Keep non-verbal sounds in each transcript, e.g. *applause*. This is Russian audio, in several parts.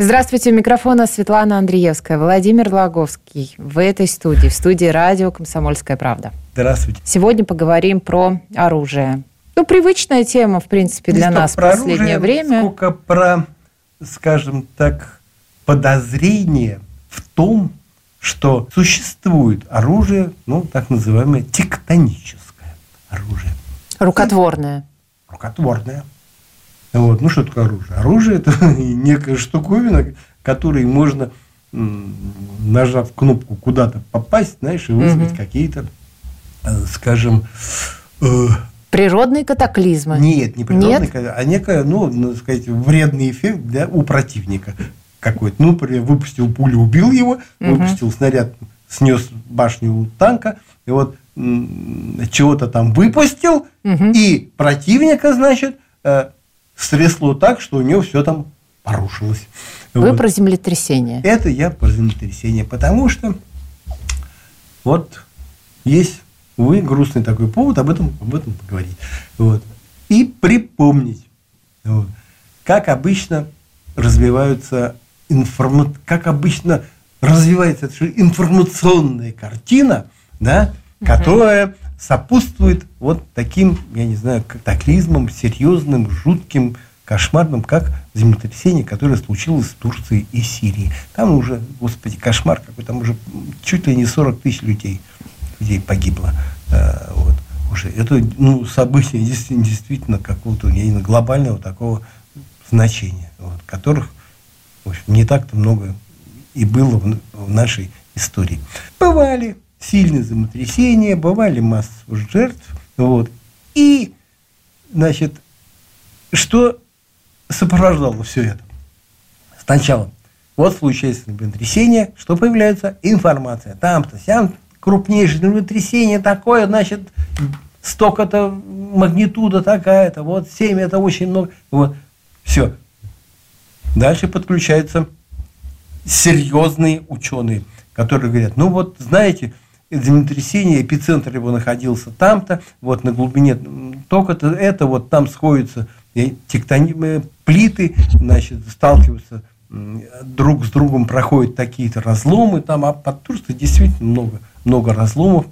Здравствуйте, у микрофона Светлана Андреевская, Владимир Лаговский в этой студии, в студии радио «Комсомольская правда». Здравствуйте. Сегодня поговорим про оружие. Ну, привычная тема, в принципе, для Не нас в последнее оружие, время. Сколько про, скажем так, подозрение в том, что существует оружие, ну, так называемое тектоническое оружие. Рукотворное. Рукотворное. Вот. Ну, что такое оружие? Оружие – это *laughs* некая штуковина, которой можно, нажав кнопку куда-то попасть, знаешь, и вызвать Мгм. какие-то, э, скажем, э, Природные катаклизмы. Нет, не природный, Нет? а некая, ну, ну, сказать, вредный эффект для, у противника какой-то. Ну, например, выпустил пулю, убил его, Мгм. выпустил снаряд, снес башню у танка, и вот чего-то там выпустил, Мгм. и противника, значит, э, стрясло так, что у него все там порушилось. Вы Вот. про землетрясение. Это я про землетрясение, потому что вот есть, увы, грустный такой повод об этом, об этом поговорить. Вот. И припомнить, вот, как обычно развиваются информа... как обычно развивается информационная картина, да, которая сопутствует вот таким, я не знаю, катаклизмам, серьезным, жутким, кошмарным, как землетрясение, которое случилось в Турции и Сирии. Там уже, господи, кошмар какой, там уже чуть ли не 40 тысяч людей, людей погибло. Э, вот, уже. Это ну, событие действительно, действительно какого-то не глобального такого значения, вот, которых в общем, не так-то много и было в, в нашей истории. Бывали сильные землетрясения, бывали массовые жертв. Вот. И, значит, что сопровождало все это? Сначала, вот случается землетрясение, что появляется информация. Там-то, сям крупнейшее землетрясение такое, значит, столько-то магнитуда такая-то, вот 7 это очень много. Вот, все. Дальше подключаются серьезные ученые, которые говорят, ну вот, знаете, землетрясение, эпицентр его находился там-то, вот на глубине только-то это, вот там сходятся тектони... э, плиты, значит, сталкиваются друг с другом, проходят такие-то разломы, там, а под Турцией действительно много, много разломов.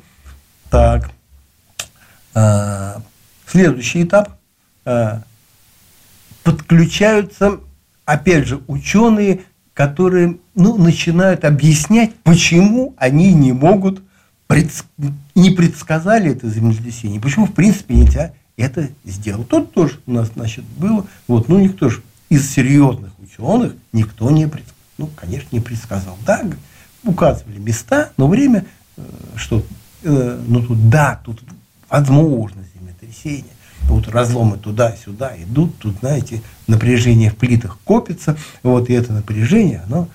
Так, А, следующий этап. А, подключаются, опять же, ученые, которые ну, начинают объяснять, почему они не могут, предс- не предсказали это землетрясение, почему, в принципе, нельзя это сделать. Тут тоже у нас, значит, было, вот, ну, никто же из серьезных ученых никто не предсказал. Ну, конечно, не предсказал. Да, указывали места, но время, э, что, э, ну, тут, да, тут возможно землетрясение. Вот разломы туда-сюда идут, тут, знаете, напряжение в плитах копится, вот, и это напряжение, оно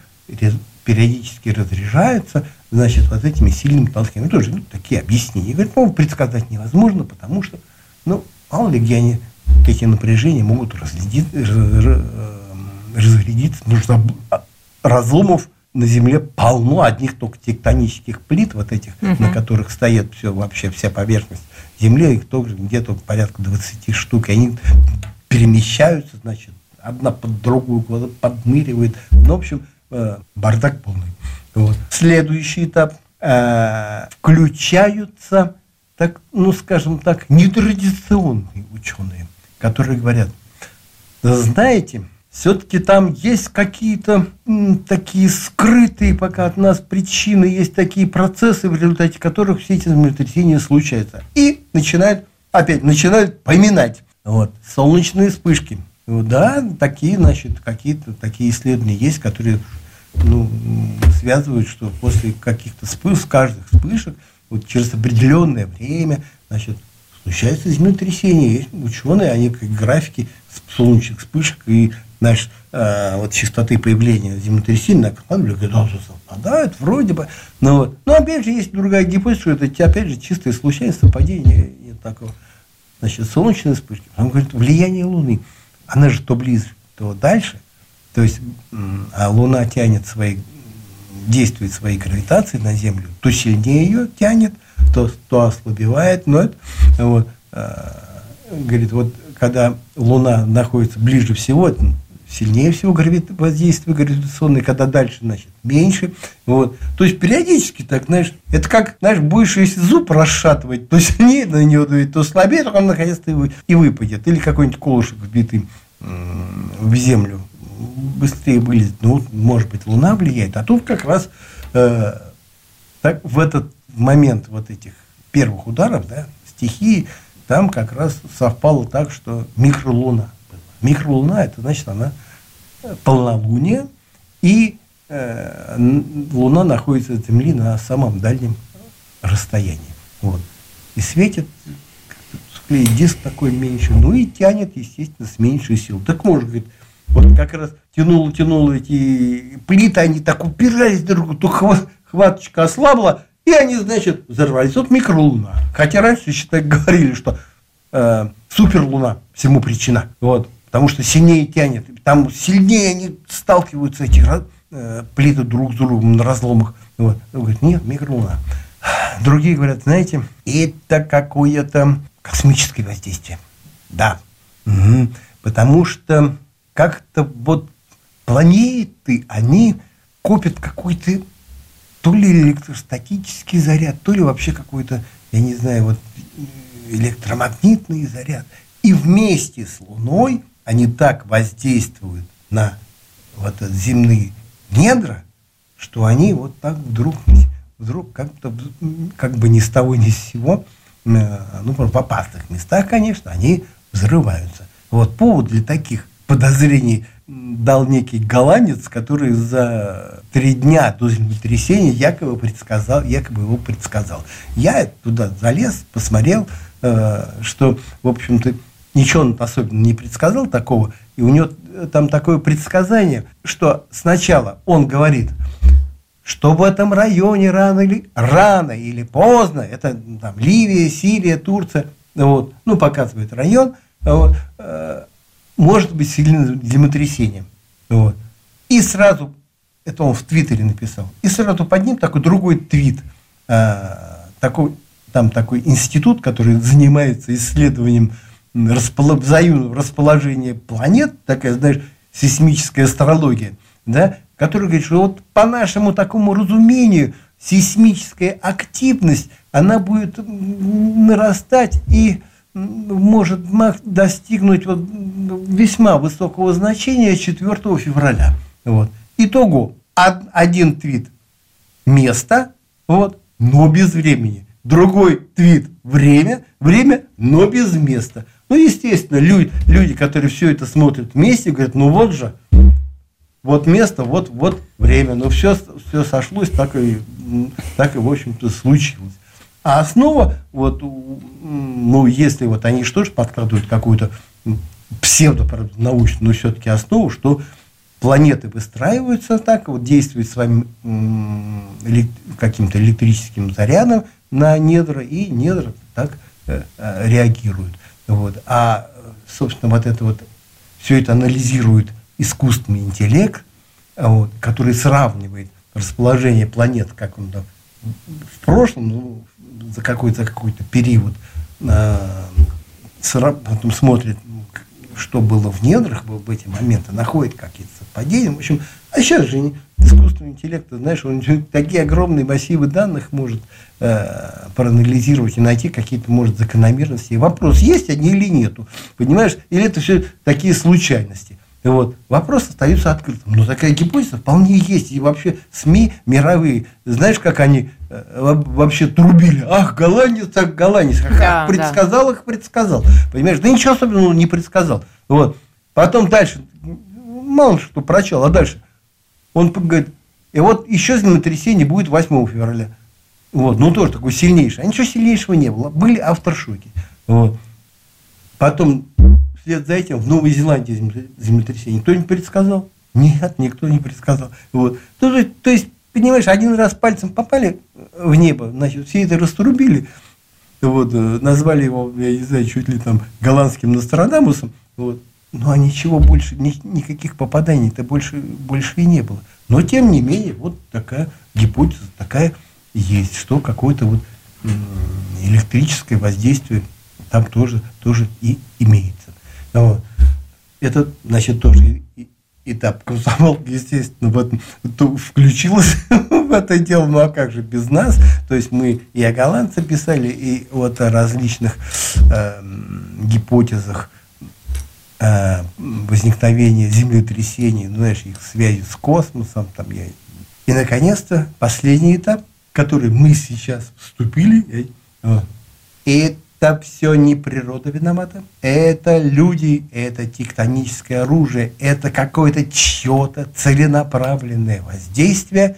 периодически разряжается, значит, вот этими сильными толчками. Тоже ну, такие объяснения. Говорят, ну, предсказать невозможно, потому что, ну, мало ли где они, эти напряжения могут раз- разрядиться, потому что а- разломов на Земле полно одних только тектонических плит, вот этих, Мгм. на которых стоит все, вообще вся поверхность Земли, их тоже где-то порядка 20 штук, и они перемещаются, значит, одна под другую подныривает. Ну, в общем, э, бардак полный. Вот. Следующий этап. э, включаются, так, ну, скажем так, нетрадиционные ученые, которые говорят, знаете, все-таки там есть какие-то такие скрытые пока от нас причины, есть такие процессы, в результате которых все эти землетрясения случаются. И начинают, опять, начинают поминать. Вот, солнечные вспышки. Да, такие, значит, какие-то такие исследования есть, которые ну, связывают, что после каких-то вспышек, каждых вспышек, вот через определенное время, значит, случается землетрясение. Есть ученые, они как графики солнечных вспышек и знаешь, э, вот частоты появления землетрясений накладывали, говорят, да, совпадают, вроде бы. Но, вот. но опять же, есть другая гипотеза, что это, опять же, чистая случайность, совпадение нет такого. Значит, солнечные вспышки. Он говорит, влияние Луны. Она же то ближе, то дальше. То есть, а Луна тянет свои, действует своей гравитацией на Землю, то сильнее ее тянет, то, то ослабевает. Но это, вот, э, говорит, вот когда Луна находится ближе всего, сильнее всего гравит, воздействие гравитационное, когда дальше, значит, меньше. Вот. То есть периодически так, знаешь, это как, знаешь, будешь если зуб расшатывать, то сильнее на него дует, то слабее, то он наконец-то и выпадет. Или какой-нибудь колышек вбитый в землю быстрее вылезет. Ну, может быть, Луна влияет. А тут как раз э, так, в этот момент вот этих первых ударов, да, стихии, там как раз совпало так, что микролуна. Микролуна, это значит, она полнолуние, и э, Луна находится от Земли на самом дальнем расстоянии. Вот. И светит диск такой меньше, ну и тянет, естественно, с меньшей сил. Так может, говорит, вот как раз тянуло, тянуло эти плиты, они так упирались друг другу, то хваточка ослабла, и они, значит, взорвались. Вот микролуна. Хотя раньше так говорили, что э, суперлуна всему причина. Вот. Потому что сильнее тянет. Там сильнее они сталкиваются, эти э, плиты друг с другом на разломах. Вот. Он говорит, нет, микролуна. Другие говорят, знаете, это какое-то космическое воздействие. Да. Угу. Потому что как-то вот планеты, они копят какой-то то ли электростатический заряд, то ли вообще какой-то, я не знаю, вот электромагнитный заряд. И вместе с Луной они так воздействуют на вот земные недра, что они вот так вдруг, вдруг как-то, как бы ни с того ни с сего, э, ну, в опасных местах, конечно, они взрываются. Вот повод для таких подозрений дал некий голландец, который за три дня до землетрясения якобы предсказал, якобы его предсказал. Я туда залез, посмотрел, э, что, в общем-то, ничего он особенно не предсказал такого, и у него там такое предсказание, что сначала он говорит, что в этом районе рано или, рано или поздно, это там Ливия, Сирия, Турция, вот, ну, показывает район, вот, э, может быть сильным землетрясением. Вот. И сразу, это он в Твиттере написал, и сразу под ним такой другой твит, а, такой, там такой институт, который занимается исследованием расположения планет, такая, знаешь, сейсмическая астрология, да, который говорит, что вот по нашему такому разумению сейсмическая активность, она будет нарастать и может достигнуть вот весьма высокого значения 4 февраля. Вот. Итого, один твит – место, вот, но без времени. Другой твит – время, время, но без места. Ну, естественно, люди, люди, которые все это смотрят вместе, говорят, ну вот же, вот место, вот, вот время. Но все, все сошлось, так и, так и в общем-то, случилось. А основа, вот, ну, если вот они что же подкладывают какую-то псевдонаучную, но все-таки основу, что планеты выстраиваются так, вот действуют своим каким-то электрическим зарядом на недра, и недра так э, э, реагируют. Вот. А, собственно, вот это вот, все это анализирует искусственный интеллект, вот, который сравнивает расположение планет, как он там в прошлом, ну, за какой-то какой период потом смотрит, что было в недрах в эти моменты, находит какие-то совпадения. В общем, а сейчас же искусственный интеллект, знаешь, он такие огромные массивы данных может э, проанализировать и найти какие-то, может, закономерности. И вопрос, есть они или нету, понимаешь? Или это все такие случайности. Вот. Вопрос остается открытым. Но такая гипотеза вполне есть. И вообще СМИ мировые, знаешь, как они э, вообще трубили. Ах, голландец, так голландец. Как да, предсказал да. их, предсказал. Понимаешь? Да ничего особенного не предсказал. Вот. Потом дальше, мало что прочел, а дальше. Он говорит, и вот еще землетрясение будет 8 февраля. Вот, ну тоже такой сильнейший. А ничего сильнейшего не было. Были авторшоки. Вот. Потом вслед за этим в Новой Зеландии землетрясение. Кто не предсказал? Нет, никто не предсказал. Вот. То, есть, то есть, понимаешь, один раз пальцем попали в небо, значит, все это раструбили, вот, э, назвали его, я не знаю, чуть ли там голландским Нострадамусом, вот, ну, а ничего больше, ни, никаких попаданий-то больше, больше и не было. Но, тем не менее, вот такая гипотеза, такая есть, что какое-то вот электрическое воздействие там тоже, тоже и имеется. Вот. Это, значит, тоже этап комсомолки, естественно, вот, включилась *laughs* в это дело, ну а как же без нас? То есть мы и о голландце писали, и вот о различных э, гипотезах э, возникновения землетрясений, ну, знаешь, их связи с космосом. Там, я... И, наконец-то, последний этап, в который мы сейчас вступили, э, и это все не природа виновата. Это люди, это тектоническое оружие, это какое-то чье-то целенаправленное воздействие,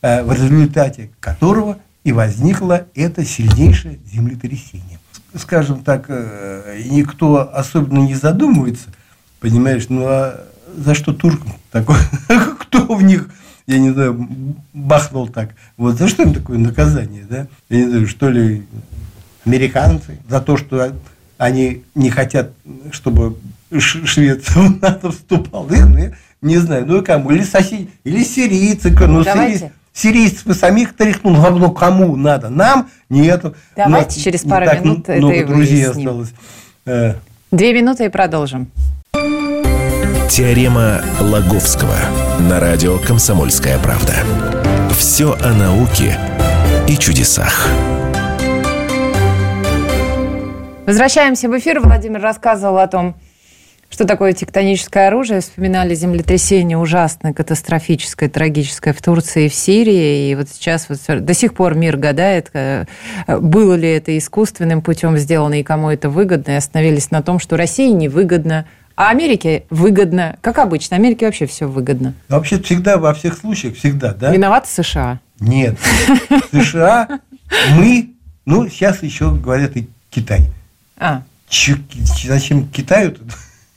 э, в результате которого и возникло это сильнейшее землетрясение. Скажем так, э, никто особенно не задумывается, понимаешь, ну а за что туркам такое? *laughs* Кто в них, я не знаю, бахнул так? Вот за что им такое наказание, да? Я не знаю, что ли, американцы за то, что они не хотят, чтобы Швеция *laughs* в НАТО вступала. Ну, я не знаю, ну и кому? Или соседи, или сирийцы. Ну, сирийцы, сирийцев и самих тряхнул, ну кому надо? Нам? Нету. Давайте Но, через пару так минут много это и друзей выясним. осталось. Э. Две минуты и продолжим. Теорема Лаговского на радио «Комсомольская правда». Все о науке и чудесах. Возвращаемся в эфир. Владимир рассказывал о том, что такое тектоническое оружие. Вспоминали землетрясение ужасное, катастрофическое, трагическое в Турции и в Сирии. И вот сейчас вот до сих пор мир гадает, э, было ли это искусственным путем сделано и кому это выгодно. И остановились на том, что России невыгодно, а Америке выгодно. Как обычно, Америке вообще все выгодно. Вообще всегда, во всех случаях, всегда, да? Виноваты США. Нет. *laughs* США, мы, ну, сейчас еще говорят и Китай. А. Че, зачем Китаю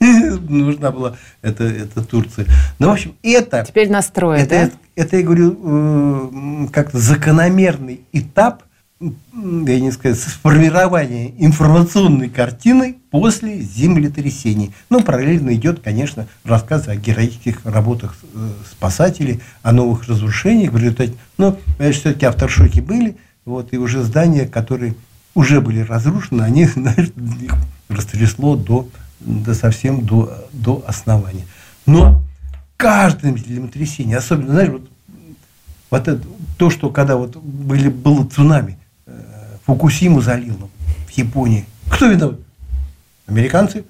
*laughs* нужна была эта, эта Турция? Ну, в общем, это... Теперь настроят, это, да? Это, это, я говорю, э, как-то закономерный этап, я не сказать, сформирования информационной картины после землетрясений. Ну, параллельно идет, конечно, рассказ о героических работах э, спасателей, о новых разрушениях в результате. Ну, все-таки авторшоки были, вот, и уже здания, которые уже были разрушены, они, *laughs* знаешь, их растрясло до, до совсем до, до основания. Но каждое землетрясение, особенно, знаешь, вот, вот это, то, что когда вот были, было цунами, э, Фукусиму залило в Японии, кто виноват? Американцы?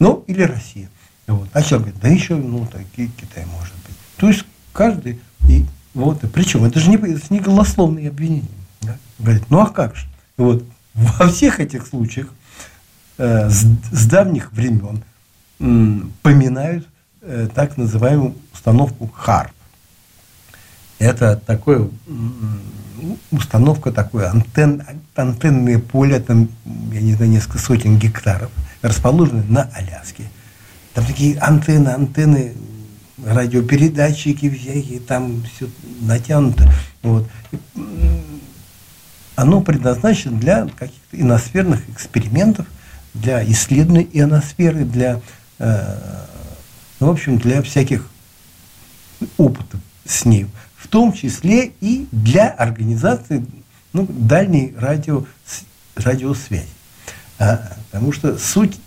Ну, или Россия. Вот. А что говорит, да еще, ну, такие Китай может быть. То есть каждый, и вот, причем это же не, это не голословные обвинения. Да? Говорит, ну а как же? Вот, во всех этих случаях э, с, с давних времен поминают э, так называемую установку ХАРП. Это такое, установка такой антенн, антенное поле, там, я не знаю, несколько сотен гектаров, расположенное на Аляске. Там такие антенны, антенны, радиопередатчики всякие, там все натянуто. Вот оно предназначено для каких-то иносферных экспериментов, для исследования ионосферы, для, э, ну, в общем, для всяких опытов с ней, в том числе и для организации ну, дальней радио, радиосвязи. А, потому что суть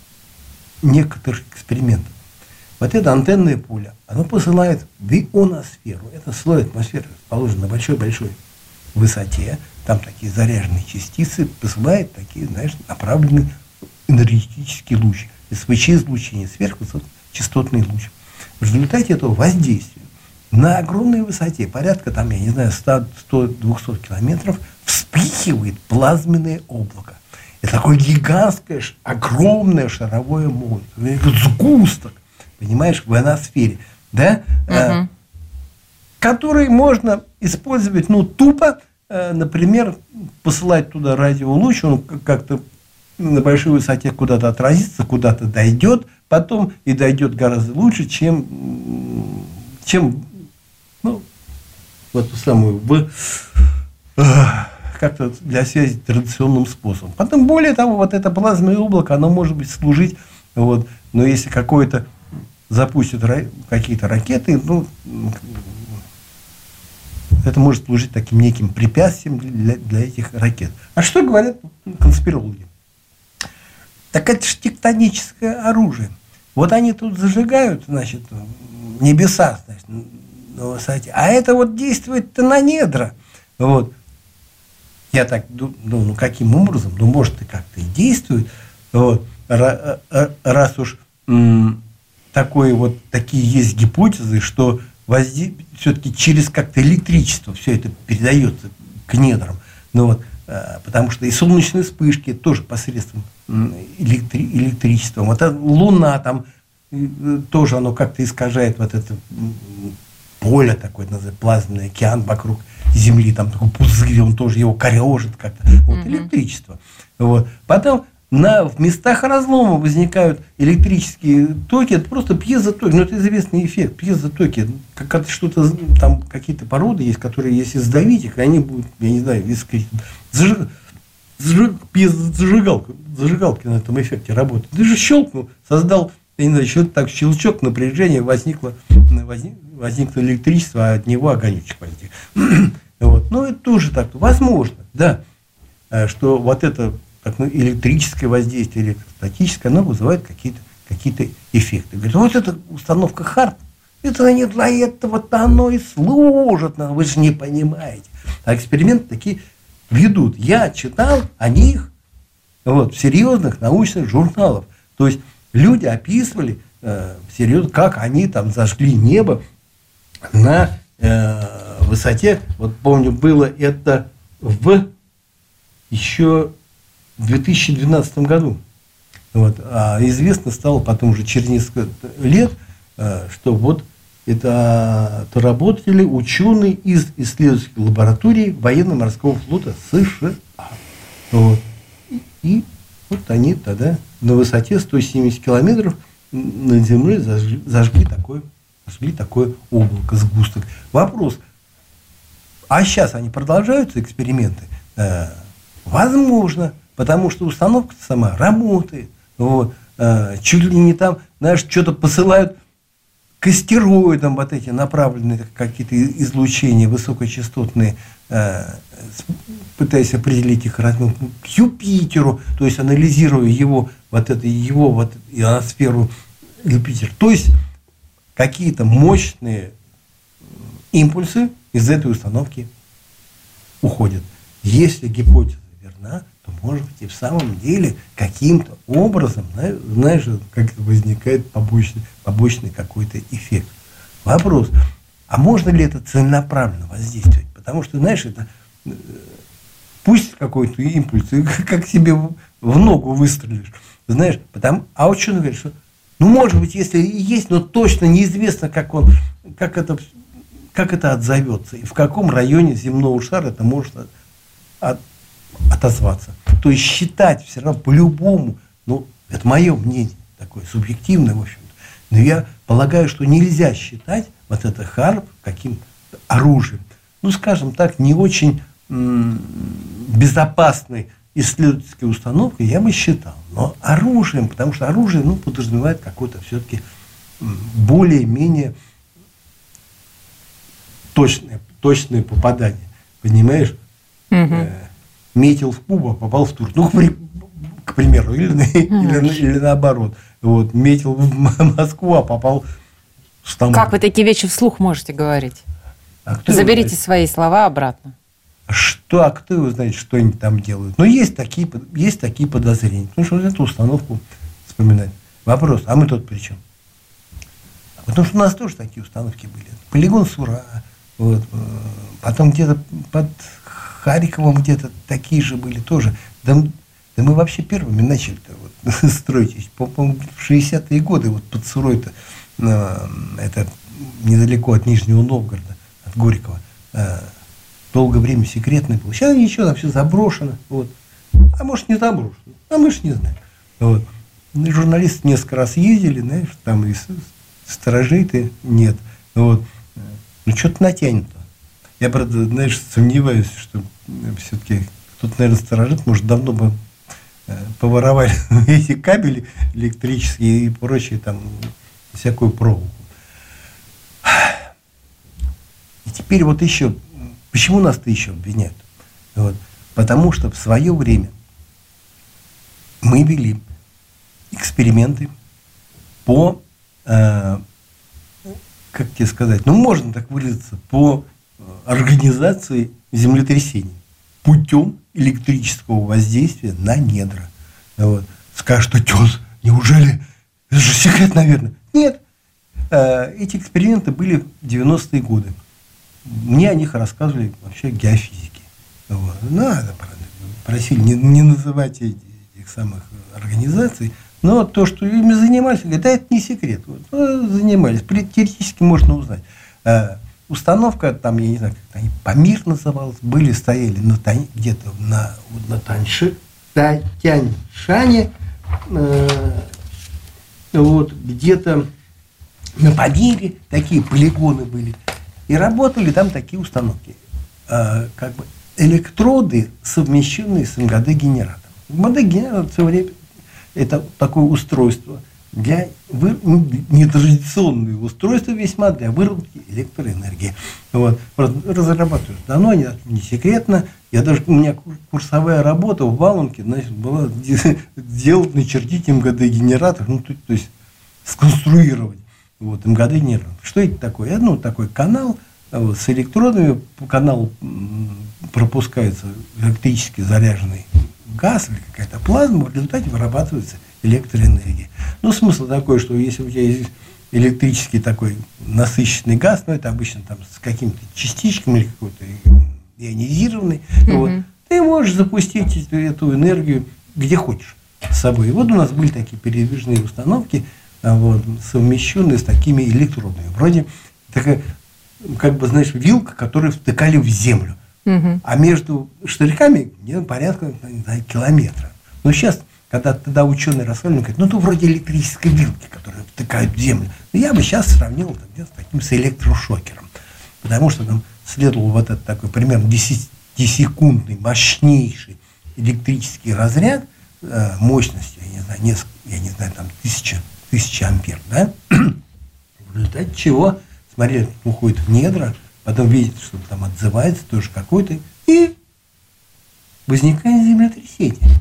некоторых экспериментов, вот это антенное поле, оно посылает в ионосферу, это слой атмосферы, расположен на большой-большой высоте, там такие заряженные частицы, посылает такие, знаешь, направленные энергетические лучи. СВЧ-излучение, сверхвысокочастотный луч. В результате этого воздействия на огромной высоте, порядка там, я не знаю, 100-200 километров, вспыхивает плазменное облако. Это такое гигантское, огромное шаровое море, сгусток, понимаешь, в ионосфере, да, угу. который можно использовать, ну, тупо Э, например, посылать туда радиолуч, он как-то на большой высоте куда-то отразится, куда-то дойдет, потом и дойдет гораздо лучше, чем, чем ну, в эту самую, в, как-то для связи традиционным способом. Потом, более того, вот это плазменное облако, оно может быть служить, вот, но если какое-то запустит какие-то ракеты, ну, это может служить таким неким препятствием для, для этих ракет. А что говорят конспирологи? Так это же тектоническое оружие. Вот они тут зажигают, значит, небеса, значит, на высоте. А это вот действует-то на недра. Вот. Я так думаю, ну каким образом? Ну, может, и как-то и действует. Вот. Э, э, раз уж такое вот, такие есть гипотезы, что возде... все-таки через как-то электричество все это передается к недрам. Ну, вот, э, потому что и солнечные вспышки тоже посредством электри... электричества. Вот Луна там тоже оно как-то искажает вот это поле такое, называется, плазменный океан вокруг Земли, там такой пузырь, он тоже его корежит как-то. Вот mm-hmm. электричество. Вот. Потом на, в местах разлома возникают электрические токи, это просто пьезотоки, ну это известный эффект, пьезотоки, как что-то, там какие-то породы есть, которые, если сдавить их, они будут, я не знаю, искрить, зажиг, зажиг, зажигалка, зажигалки на этом эффекте работают. Ты же щелкнул, создал, я не знаю, еще так щелчок, напряжение, возникло, возник, возникло электричество, а от него огонечек возник. *clears throat* вот. Ну, это тоже так, возможно, да, э, что вот это как ну, электрическое воздействие, электростатическое, оно вызывает какие-то какие эффекты. Говорит, вот эта установка Харт, это не для этого-то оно и служит, но вы же не понимаете. А эксперименты такие ведут. Я читал о них вот, в серьезных научных журналах. То есть люди описывали э, серьезно, как они там зажгли небо на э, высоте. Вот помню, было это в еще в 2012 году. Вот. А известно стало потом уже через несколько лет, э, что вот это, работали ученые из исследовательской лаборатории военно-морского флота США. Вот. И вот они тогда на высоте 170 километров над землей зажгли, зажгли такое, зажгли такое облако, сгусток. Вопрос, а сейчас они продолжаются, эксперименты? Э, возможно, потому что установка сама работает. Вот. Э, чуть ли не там, знаешь, что-то посылают к астероидам вот эти направленные какие-то излучения высокочастотные, э, пытаясь определить их размер, к Юпитеру, то есть анализируя его, вот это, его вот ионосферу Юпитер. То есть какие-то мощные импульсы из этой установки уходят. Если гипотеза верна, может быть, и в самом деле каким-то образом, знаешь, как возникает побочный, побочный какой-то эффект. Вопрос, а можно ли это целенаправленно воздействовать? Потому что, знаешь, это э, пусть какой-то импульс, *laughs* как себе в ногу выстрелишь, знаешь, потому, а ученый говорит, что, ну, может быть, если и есть, но точно неизвестно, как он, как это, как это отзовется, и в каком районе земного шара это может от, отозваться. То есть считать все равно по-любому, ну, это мое мнение, такое субъективное, в общем-то. Но я полагаю, что нельзя считать вот это харп каким-то оружием. Ну, скажем так, не очень безопасной исследовательской установкой я бы считал. Но оружием, потому что оружие ну, подразумевает какое-то все-таки более-менее точное, точное попадание. Понимаешь? Угу. Э, метил в Кубу, попал в Турцию. Ну, к, при, к примеру, или, или, или наоборот. Вот, метил в *laughs* Москву, а попал в Стамбул. Как вы такие вещи вслух можете говорить? А Заберите свои слова обратно. Что, а кто его знает, что они там делают? Но есть такие, есть такие подозрения. Потому что вот эту установку вспоминать. Вопрос, а мы тут при чем? Потому что у нас тоже такие установки были. Полигон Сура, вот, э, потом где-то под Харьковом где-то такие же были тоже. Да, да мы вообще первыми начали-то вот, *laughs* строить. По-моему, в 60-е годы вот под Сурой-то, э, это недалеко от Нижнего Новгорода, от Горького, э, долгое время секретный был. Сейчас ничего, там все заброшено. Вот. А может, не заброшено. А мы же не знаем. Вот. Журналисты несколько раз ездили, знаешь, там и сторожей-то нет. Вот. Ну, что-то натянуто. Я, правда, знаешь, сомневаюсь, что все-таки кто-то, наверное, сторожит, может, давно бы э, поворовали *laughs* эти кабели электрические и прочие там всякую проволоку. И теперь вот еще, почему нас-то еще обвиняют? Вот. Потому что в свое время мы вели эксперименты по, э, как тебе сказать, ну можно так выразиться, по организации землетрясений путем электрического воздействия на недра. Вот. Скажешь, что тез, неужели? Это же секрет, наверное. Нет. Э, эти эксперименты были в 90-е годы. Мне о них рассказывали вообще геофизики. Вот. Надо, просили не, не называть этих самых организаций, но то, что ими занимались, говорят, да, это не секрет. Вот, ну, занимались. Теоретически можно узнать. Установка, там, я не знаю, как они, Памир называлась, были, стояли на где-то на, на Таньши, Тяньшане, э, вот, где-то на Памире такие полигоны были. И работали там такие установки. Э, как бы электроды, совмещенные с МГД-генератором. МГД-генератор все время это такое устройство – для вы, ну, нетрадиционные устройства весьма для выработки электроэнергии. Вот. Разрабатывают давно, не, не секретно. Я даже, у меня курсовая работа в Валунке значит, была сделать, начертить МГД-генератор, ну, то, то есть сконструировать вот, МГД-генератор. Что это такое? Ну, такой канал вот, с электродами, по каналу пропускается электрически заряженный газ или какая-то плазма, в результате вырабатывается электроэнергии. Ну, смысл такой, что если у тебя есть электрический такой насыщенный газ, ну, это обычно там с какими-то частичками или какой-то ионизированный, mm-hmm. вот, ты можешь запустить эту, эту энергию где хочешь с собой. И вот у нас были такие передвижные установки, а, вот, совмещенные с такими электродами. Вроде такая, как бы, знаешь, вилка, которую втыкали в землю. Угу. А между штырьками не, порядка знаю, километра. Но сейчас когда тогда ученые рассказывали, говорят, ну, это вроде электрической вилки, которые втыкают в землю. Но я бы сейчас сравнил там, с таким с электрошокером. Потому что там следовал вот этот такой примерно 10-секундный, мощнейший электрический разряд э, мощностью, я не знаю, несколько, я не знаю, там тысяча, тысяча ампер, да? в результате чего, смотри, уходит в недра, потом видит, что там отзывается тоже какой-то, и возникает землетрясение.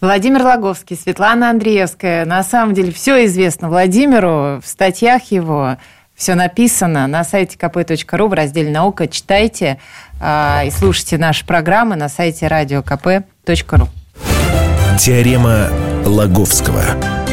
Владимир Логовский, Светлана Андреевская. На самом деле все известно Владимиру, в статьях его все написано на сайте kp.ru в разделе «Наука». Читайте э, и слушайте наши программы на сайте radiokp.ru. Теорема Лаговского.